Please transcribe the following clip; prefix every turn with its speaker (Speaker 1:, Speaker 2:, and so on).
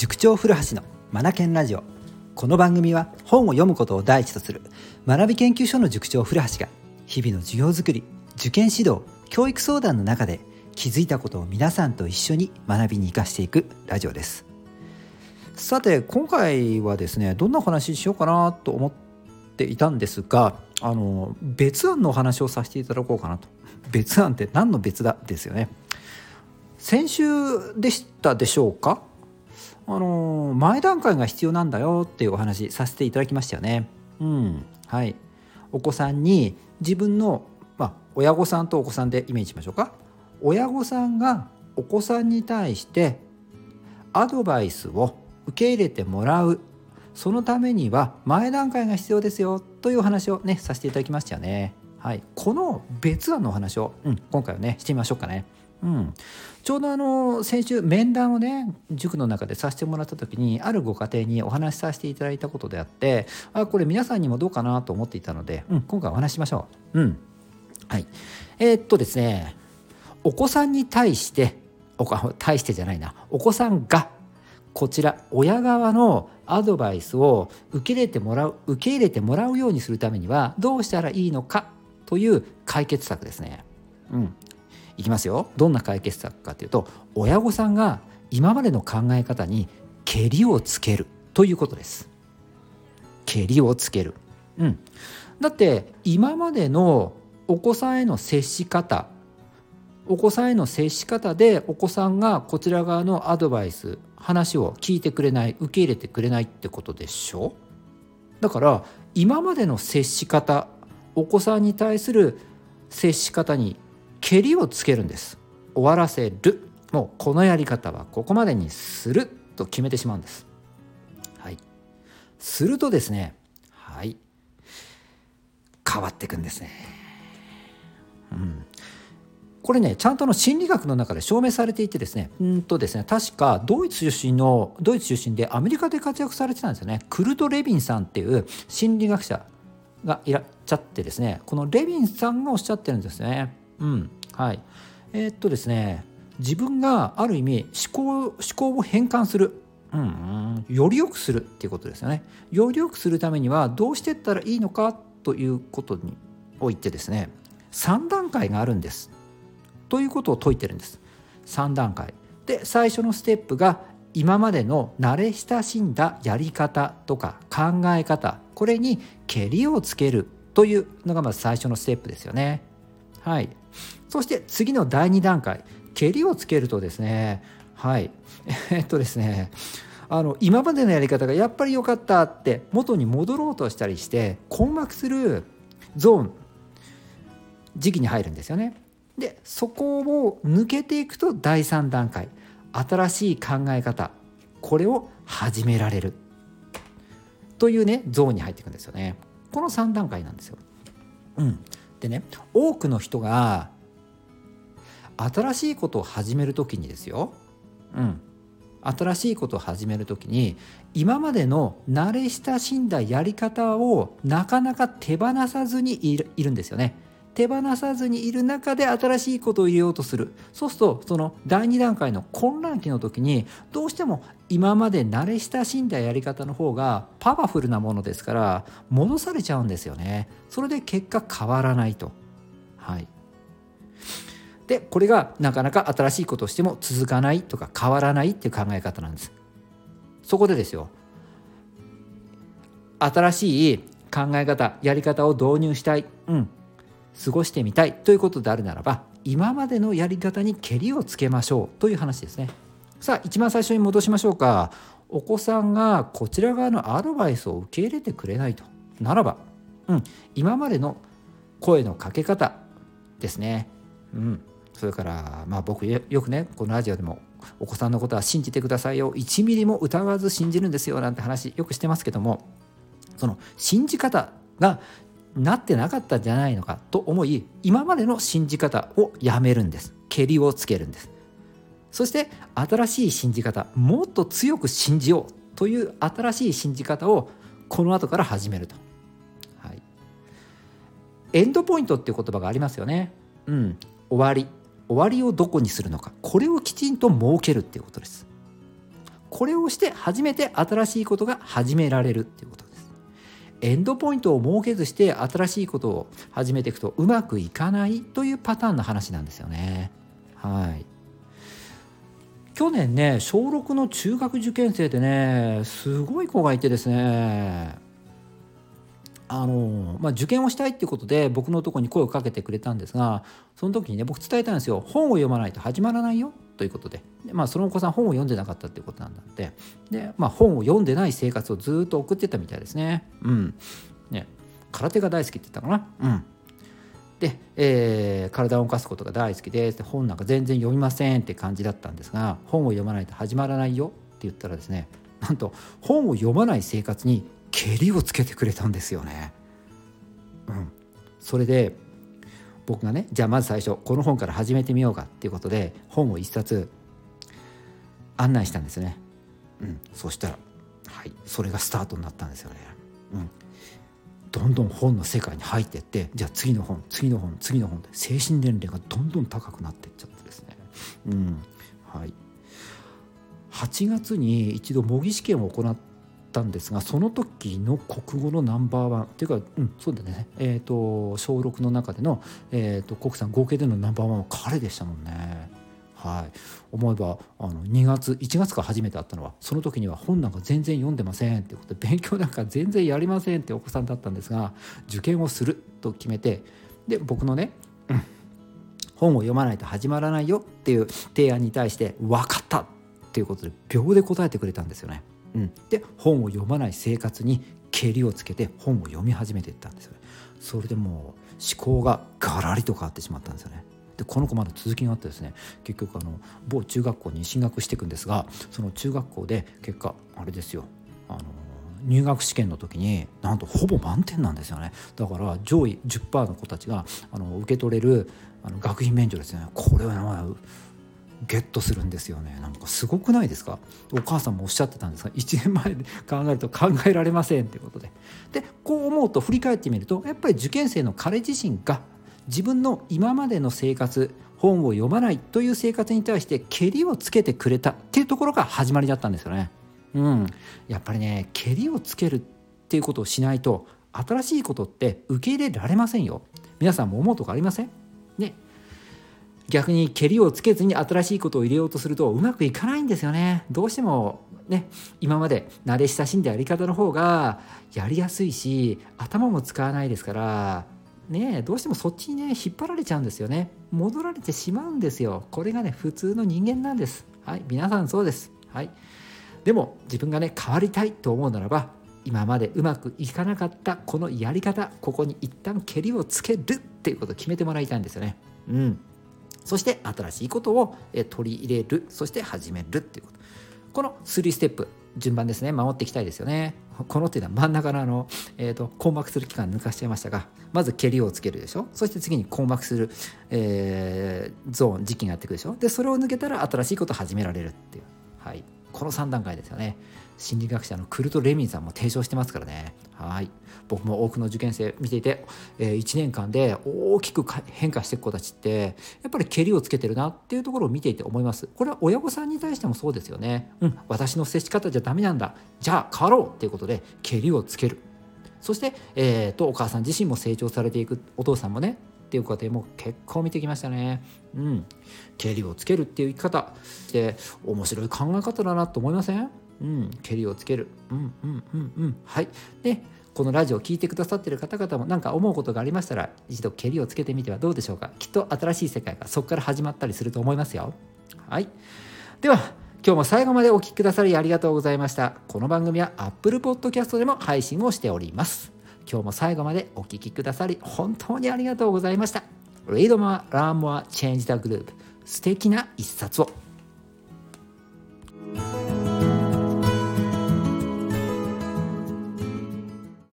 Speaker 1: 塾長古橋のマナケンラジオ。この番組は本を読むことを第一とする学び研究所の塾長古橋が日々の授業づくり受験指導教育相談の中で気づいたことを皆さんと一緒に学びに生かしていくラジオです。さて今回はですねどんな話ししようかなと思っていたんですがあの別案のお話をさせていただこうかなと。別案って何の別だ？ですよね。先週でしたでしょうか？あの前段階が必要なんだよっていうお話させていただきましたよね。うん、はい。お子さんに自分の、まあ、親御さんとお子さんでイメージしましょうか。親御さんがお子さんに対してアドバイスを受け入れてもらうそのためには前段階が必要ですよというお話をねさせていただきましたよね。はい、この別案のお話を、うん、今回はねしてみましょうかね。うん、ちょうどあの先週面談をね塾の中でさせてもらった時にあるご家庭にお話しさせていただいたことであってあこれ皆さんにもどうかなと思っていたので、うん、今回お話ししましょう。うん、はい。えー、っとですねお子さんに対してお対してじゃないな。お子さんがこちら親側のアドバイスを受け入れてもらう受け入れてもらうようにするためにはどうしたらいいのかという解決策ですね。うん、いきますよ。どんな解決策かというと親御さんが今までの考え方にけりをつけるということです。けりをつける。うん。だって今までのお子さんへの接し方お子さんへの接し方でお子さんがこちら側のアドバイス話を聞いてくれない受け入れてくれないってことでしょ？だから今までの接し方お子さんに対する接し方にけりをつけるんです。終わらせる。もうこのやり方はここまでにする。と決めてしまうんです。はい。するとですね。はい。変わっていくんですね。うん。これねちゃんとの心理学の中で証明されていてですね。うんとですね確かドイツ出身のドイツ出身でアメリカで活躍されてたんですよね。クルト・レビンさんっていう心理学者がいらっしゃってですね。このレビンさんがおっしゃってるんですね。うん。はい。えー、っとですね自分がある意味思考思考を変換する、うん、うん、より良くするっていうことですよね。より良くするためにはどうしていったらいいのかということにおいてですね3段階があるんです。ということを説いてるんです。3段階。で最初のステップが今までの慣れ親しんだやり方とか考え方。これにけりをつけるというのがまず最初のステップですよね。はい、そして次の第2段階蹴りをつけるとですねはい えっとですねあの今までのやり方がやっぱり良かったって元に戻ろうとしたりして困惑するゾーン時期に入るんですよね。でそこを抜けていくと第3段階新しい考え方これを始められるというねゾーンに入っていくんですよね。この3段階なんですよ。うん、でね多くの人が新しいことを始める時にですよ、うん、新しいことを始める時に今までの慣れ親しんだやり方をなかなか手放さずにいるいるんですよね。手放さずにいる中で新しいことを入れようとする。そうするとその第2段階の混乱期の時にどうしても今まで慣れ親しんだやり方の方がパワフルなものですから戻されちゃうんですよね。それで結果変わらないと。はいでこれがなかなか新しいことをしても続かないとか変わらないっていう考え方なんです。そこでですよ。新しい考え方やり方を導入したい。うん。過ごしてみたいということであるならば今までのやり方にけりをつけましょうという話ですね。さあ一番最初に戻しましょうか。お子さんがこちら側のアドバイスを受け入れてくれないとならば、うん、今までの声のかけ方ですね、うん、それからまあ僕よくねこのラジオでもお子さんのことは信じてくださいよ。1ミリも疑わず信じるんですよなんて話よくしてますけどもその信じ方がなってなかったんじゃないのかと思い今までの信じ方をやめるんです。けりをつけるんです。そして新しい信じ方もっと強く信じようという新しい信じ方をこの後から始めると、はい、エンドポイントっていう言葉がありますよね。うん。終わり。終わりをどこにするのか。これをきちんと設けるっていうことです。これをして初めて新しいことが始められるっていうこと。ですエンドポイントを設けずして新しいことを始めていくとうまくいかないというパターンの話なんですよね。はい。去年ね小6の中学受験生でねすごい子がいてですね。あのまあ、受験をしたいっていうことで僕のとこに声をかけてくれたんですがその時にね僕伝えたんですよ。本を読まないと始まらないよ。ということで。で、まあ、そのお子さん本を読んでなかったっていうことなんだって。で、まあ、本を読んでない生活をずっと送ってたみたいですね。うん。ね。空手が大好きって言ったかな。うん。で、えー、体を動かすことが大好きです。本なんか全然読みませんって感じだったんですが本を読まないと始まらないよって言ったらですねなんと本を読まない生活にけりをつけてくれたんですよね。うん、それで僕がねじゃあまず最初この本から始めてみようかっていうことで本を一冊案内したんですね。うん、そしたら、はい、それがスタートになったんですよね。うん、どんどん本の世界に入っていってじゃあ次の本次の本次の本で精神年齢がどんどん高くなっていっちゃってですね。うんはい、8月に一度模擬試験を行っったんですがその時の国語のナンバーワンっていうか、うん、そうだね、えーと、小6の中での、えーと、国産合計でのナンバーワンは彼でしたもんね。はい、思えばあの2月1月から初めて会ったのはその時には本なんか全然読んでませんってことで 勉強なんか全然やりませんってお子さんだったんですが受験をすると決めてで僕のね、うん、本を読まないと始まらないよっていう提案に対して分かったっていうことで秒で答えてくれたんですよね。うん、で本を読まない生活にけりをつけて本を読み始めていったんですよね。それでもう思考がガラリと変わってしまったんですよね。でこの子まだ続きがあってですね結局あの某中学校に進学していくんですがその中学校で結果あれですよ。あの入学試験の時になんとほぼ満点なんですよね。だから上位10%の子たちがあの受け取れるあの学費免除ですね。これは、ね、ゲットするんですよね。なんかすごくないですか？お母さんもおっしゃってたんですが1年前で考えると考えられませんということで。でこう思うと振り返ってみるとやっぱり受験生の彼自身が自分の今までの生活本を読まないという生活に対してけりをつけてくれたっていうところが始まりだったんですよね。うん、やっぱりねけりをつけるっていうことをしないと新しいことって受け入れられませんよ。皆さんも思うとこありません？逆にけりをつけずに新しいことを入れようとするとうまくいかないんですよね。どうしてもね今まで慣れ親しんだやり方の方がやりやすいし頭も使わないですからねどうしてもそっちにね引っ張られちゃうんですよね。戻られてしまうんですよ。これがね普通の人間なんです。はい皆さんそうです。はい。でも自分がね変わりたいと思うならば今までうまくいかなかったこのやり方ここに一旦けりをつけるっていうことを決めてもらいたいんですよね。うん。そして新しいことを取り入れるそして始めるっていうこと。この3ステップ順番ですね。守っていきたいですよね。このっていうのは真ん中のあの、えーと、困惑する期間抜かしちゃいましたがまずけりをつけるでしょ。そして次に困惑する、えー、ゾーン時期がやってくるでしょ。でそれを抜けたら新しいことを始められるっていう、はい、この3段階ですよね。心理学者のクルト・レミンさんも提唱してますからね。はい。僕も多くの受験生見ていて、えー、1年間で大きく変化していく子たちってやっぱりけりをつけてるなっていうところを見ていて思います。これは親御さんに対してもそうですよね。うん私の接し方じゃダメなんだ。じゃあ変わろうっていうことでけりをつける。そして、えーと、お母さん自身も成長されていくお父さんもねっていう過程も結構見てきましたね。うん。けりをつけるっていう生き方。で面白い考え方だなと思いません？うん、けりをつける。うんうんうんうん。はい。で、このラジオを聴いてくださってる方々も何か思うことがありましたら一度けりをつけてみてはどうでしょうか。きっと新しい世界がそこから始まったりすると思いますよ。はい。では今日も最後までお聴きくださりありがとうございました。この番組は Apple Podcast でも配信をしております。今日も最後までお聴きくださり本当にありがとうございました。Read more, learn more, change the group 素敵な一冊を。